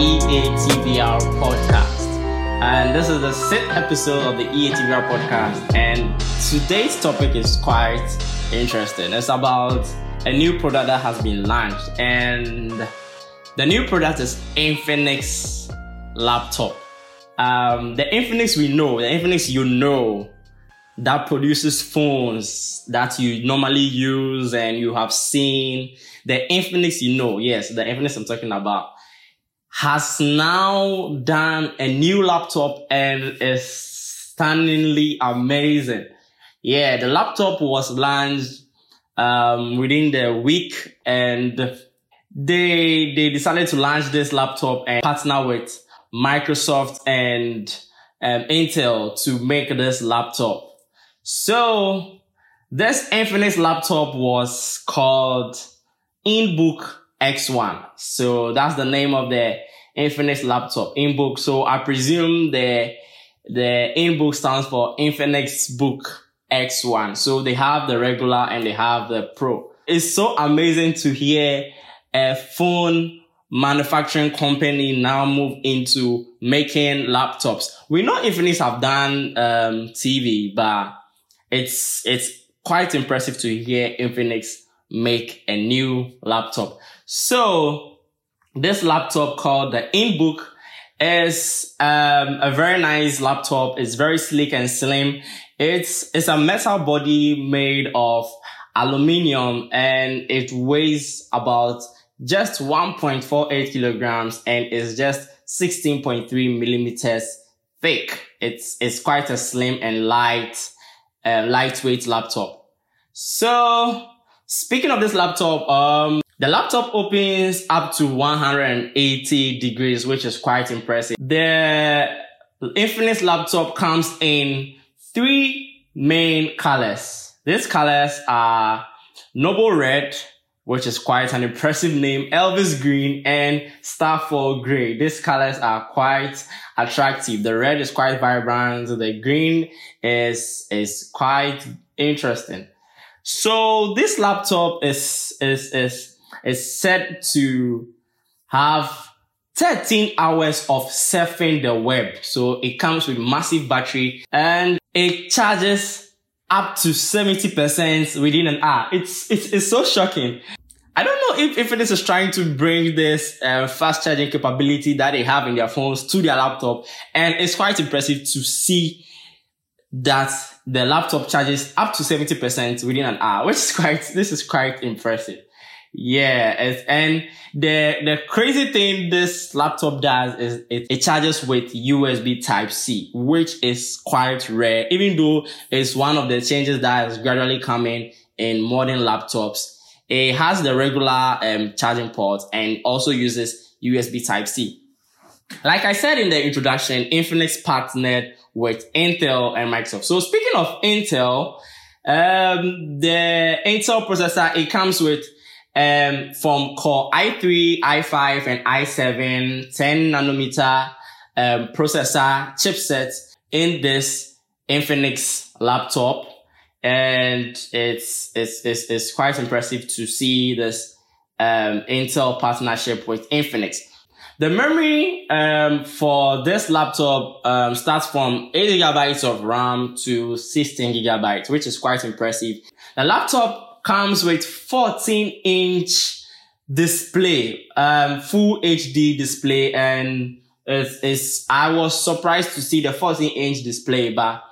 EATVR podcast. And this is the sixth episode of the EATVR podcast. And today's topic is quite interesting. It's about a new product that has been launched. And the new product is Infinix laptop. Um, the Infinix we know, the Infinix you know, that produces phones that you normally use and you have seen. The Infinix you know, yes, the Infinix I'm talking about has now done a new laptop and is stunningly amazing. Yeah, the laptop was launched um, within the week and they they decided to launch this laptop and partner with Microsoft and um, Intel to make this laptop. So this Infinix laptop was called InBook X1. So that's the name of the Infinix laptop, InBook. So I presume the, the InBook stands for Infinix Book X1. So they have the regular and they have the Pro. It's so amazing to hear a phone manufacturing company now move into making laptops. We know Infinix have done um, TV, but it's it's quite impressive to hear Infinix make a new laptop. So this laptop called the InBook is um, a very nice laptop. It's very sleek and slim. It's it's a metal body made of aluminium and it weighs about just 1.48 kilograms and is just 16.3 millimeters thick. It's it's quite a slim and light, uh, lightweight laptop. So speaking of this laptop, um, the laptop opens up to 180 degrees, which is quite impressive. The Infinix laptop comes in three main colors. These colors are Noble Red, which is quite an impressive name, Elvis Green, and Starfall Gray. These colors are quite attractive. The red is quite vibrant. The green is, is quite interesting. So this laptop is, is, is is said to have 13 hours of surfing the web. So it comes with massive battery and it charges up to 70% within an hour. It's, it's, it's so shocking. I don't know if, if is trying to bring this uh, fast charging capability that they have in their phones to their laptop. And it's quite impressive to see that the laptop charges up to 70% within an hour, which is quite, this is quite impressive. Yeah, and the the crazy thing this laptop does is it, it charges with USB Type C, which is quite rare, even though it's one of the changes that is gradually coming in modern laptops. It has the regular um, charging port and also uses USB Type C. Like I said in the introduction, Infinix partnered with Intel and Microsoft. So speaking of Intel, um, the Intel processor, it comes with um, from Core i3, i5, and i7 10 nanometer um, processor chipset in this Infinix laptop. And it's, it's, it's, it's quite impressive to see this um, Intel partnership with Infinix. The memory um, for this laptop um, starts from 8 gigabytes of RAM to 16 gigabytes, which is quite impressive. The laptop comes with 14 inch display, um, full HD display. And it's, it's, I was surprised to see the 14 inch display, but,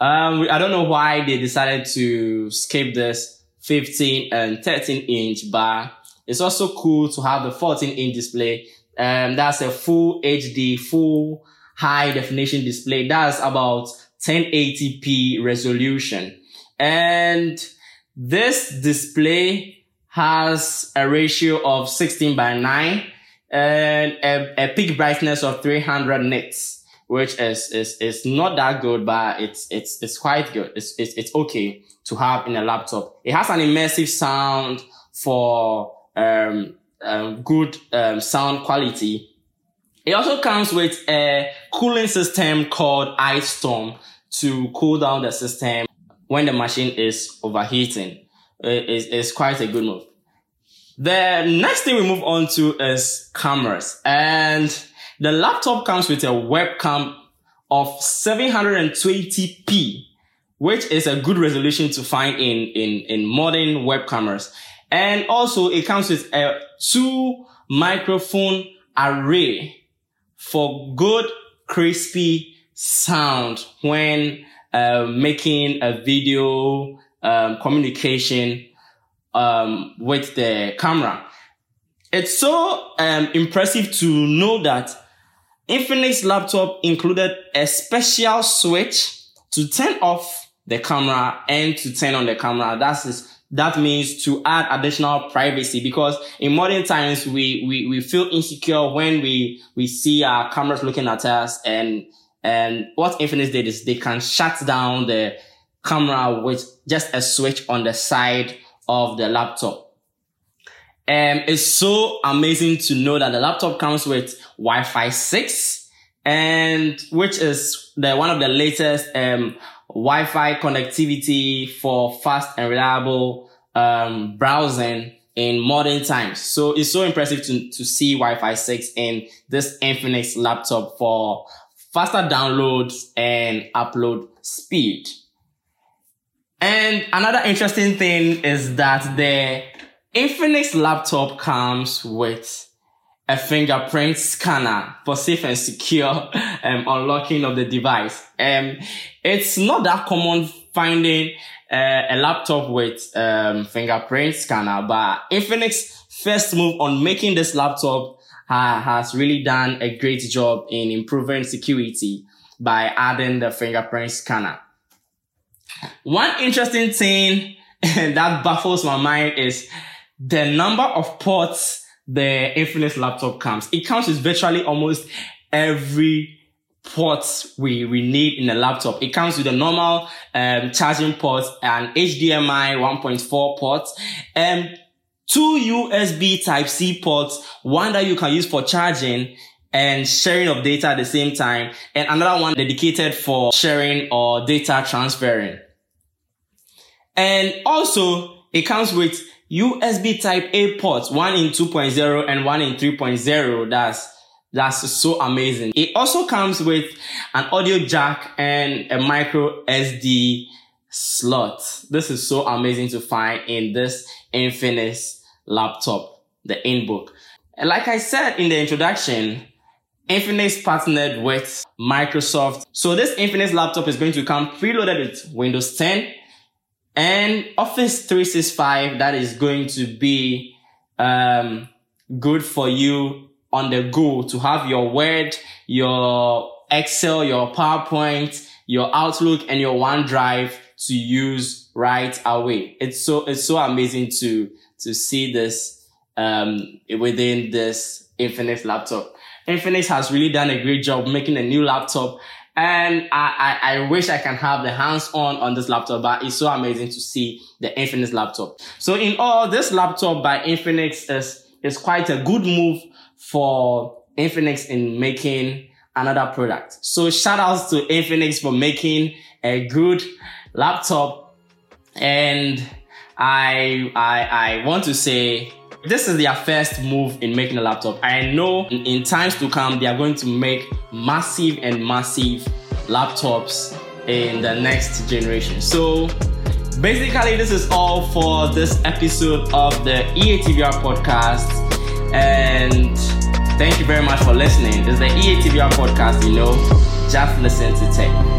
um, I don't know why they decided to skip this 15 and 13 inch, but it's also cool to have the 14 inch display. Um, that's a full HD, full high definition display. That's about 1080p resolution. And this display has a ratio of 16 by 9 and a, a peak brightness of 300 nits, which is, is, is not that good, but it's, it's, it's quite good. It's, it's, it's okay to have in a laptop. It has an immersive sound for, um, um, good, um, sound quality. It also comes with a cooling system called Ice Storm to cool down the system when the machine is overheating. It's, it's quite a good move. The next thing we move on to is cameras. And the laptop comes with a webcam of 720p, which is a good resolution to find in, in, in modern web cameras. And also it comes with a two microphone array for good crispy sound when uh, making a video um, communication um, with the camera. It's so um, impressive to know that Infinix laptop included a special switch to turn off the camera and to turn on the camera. That's that means to add additional privacy because in modern times we, we, we feel insecure when we, we see our cameras looking at us and, and what Infinix did is they can shut down the camera with just a switch on the side of the laptop. And um, it's so amazing to know that the laptop comes with Wi-Fi 6 and which is the one of the latest um, Wi-Fi connectivity for fast and reliable um, browsing in modern times. So it's so impressive to, to see Wi-Fi 6 in this Infinix laptop for faster downloads and upload speed. And another interesting thing is that the Infinix laptop comes with a fingerprint scanner for safe and secure um, unlocking of the device. Um, it's not that common finding uh, a laptop with um, fingerprint scanner, but Infinix first move on making this laptop uh, has really done a great job in improving security by adding the fingerprint scanner. One interesting thing that baffles my mind is the number of ports the Infinix laptop comes. It comes with virtually almost every port we, we need in a laptop. It comes with a normal um, charging port, an HDMI 1.4 port, and two USB type C ports, one that you can use for charging and sharing of data at the same time, and another one dedicated for sharing or data transferring. And also, it comes with USB type A ports, one in 2.0 and one in 3.0. That's, that's so amazing. It also comes with an audio jack and a micro SD slot. This is so amazing to find in this Infinix laptop, the InBook. And like I said in the introduction, Infinix partnered with Microsoft. So this Infinix laptop is going to come preloaded with Windows 10, and Office 365 that is going to be um, good for you on the go to have your Word, your Excel, your PowerPoint, your Outlook, and your OneDrive to use right away. It's so it's so amazing to to see this um, within this Infinix laptop. Infinix has really done a great job making a new laptop and I, I, I, wish I can have the hands on on this laptop, but it's so amazing to see the Infinix laptop. So in all, this laptop by Infinix is, is quite a good move for Infinix in making another product. So shout outs to Infinix for making a good laptop. And I, I, I want to say this is their first move in making a laptop. I know in, in times to come, they are going to make massive and massive laptops in the next generation. So basically, this is all for this episode of the EATVR podcast. And thank you very much for listening. This is the EATVR podcast, you know, just listen to tech.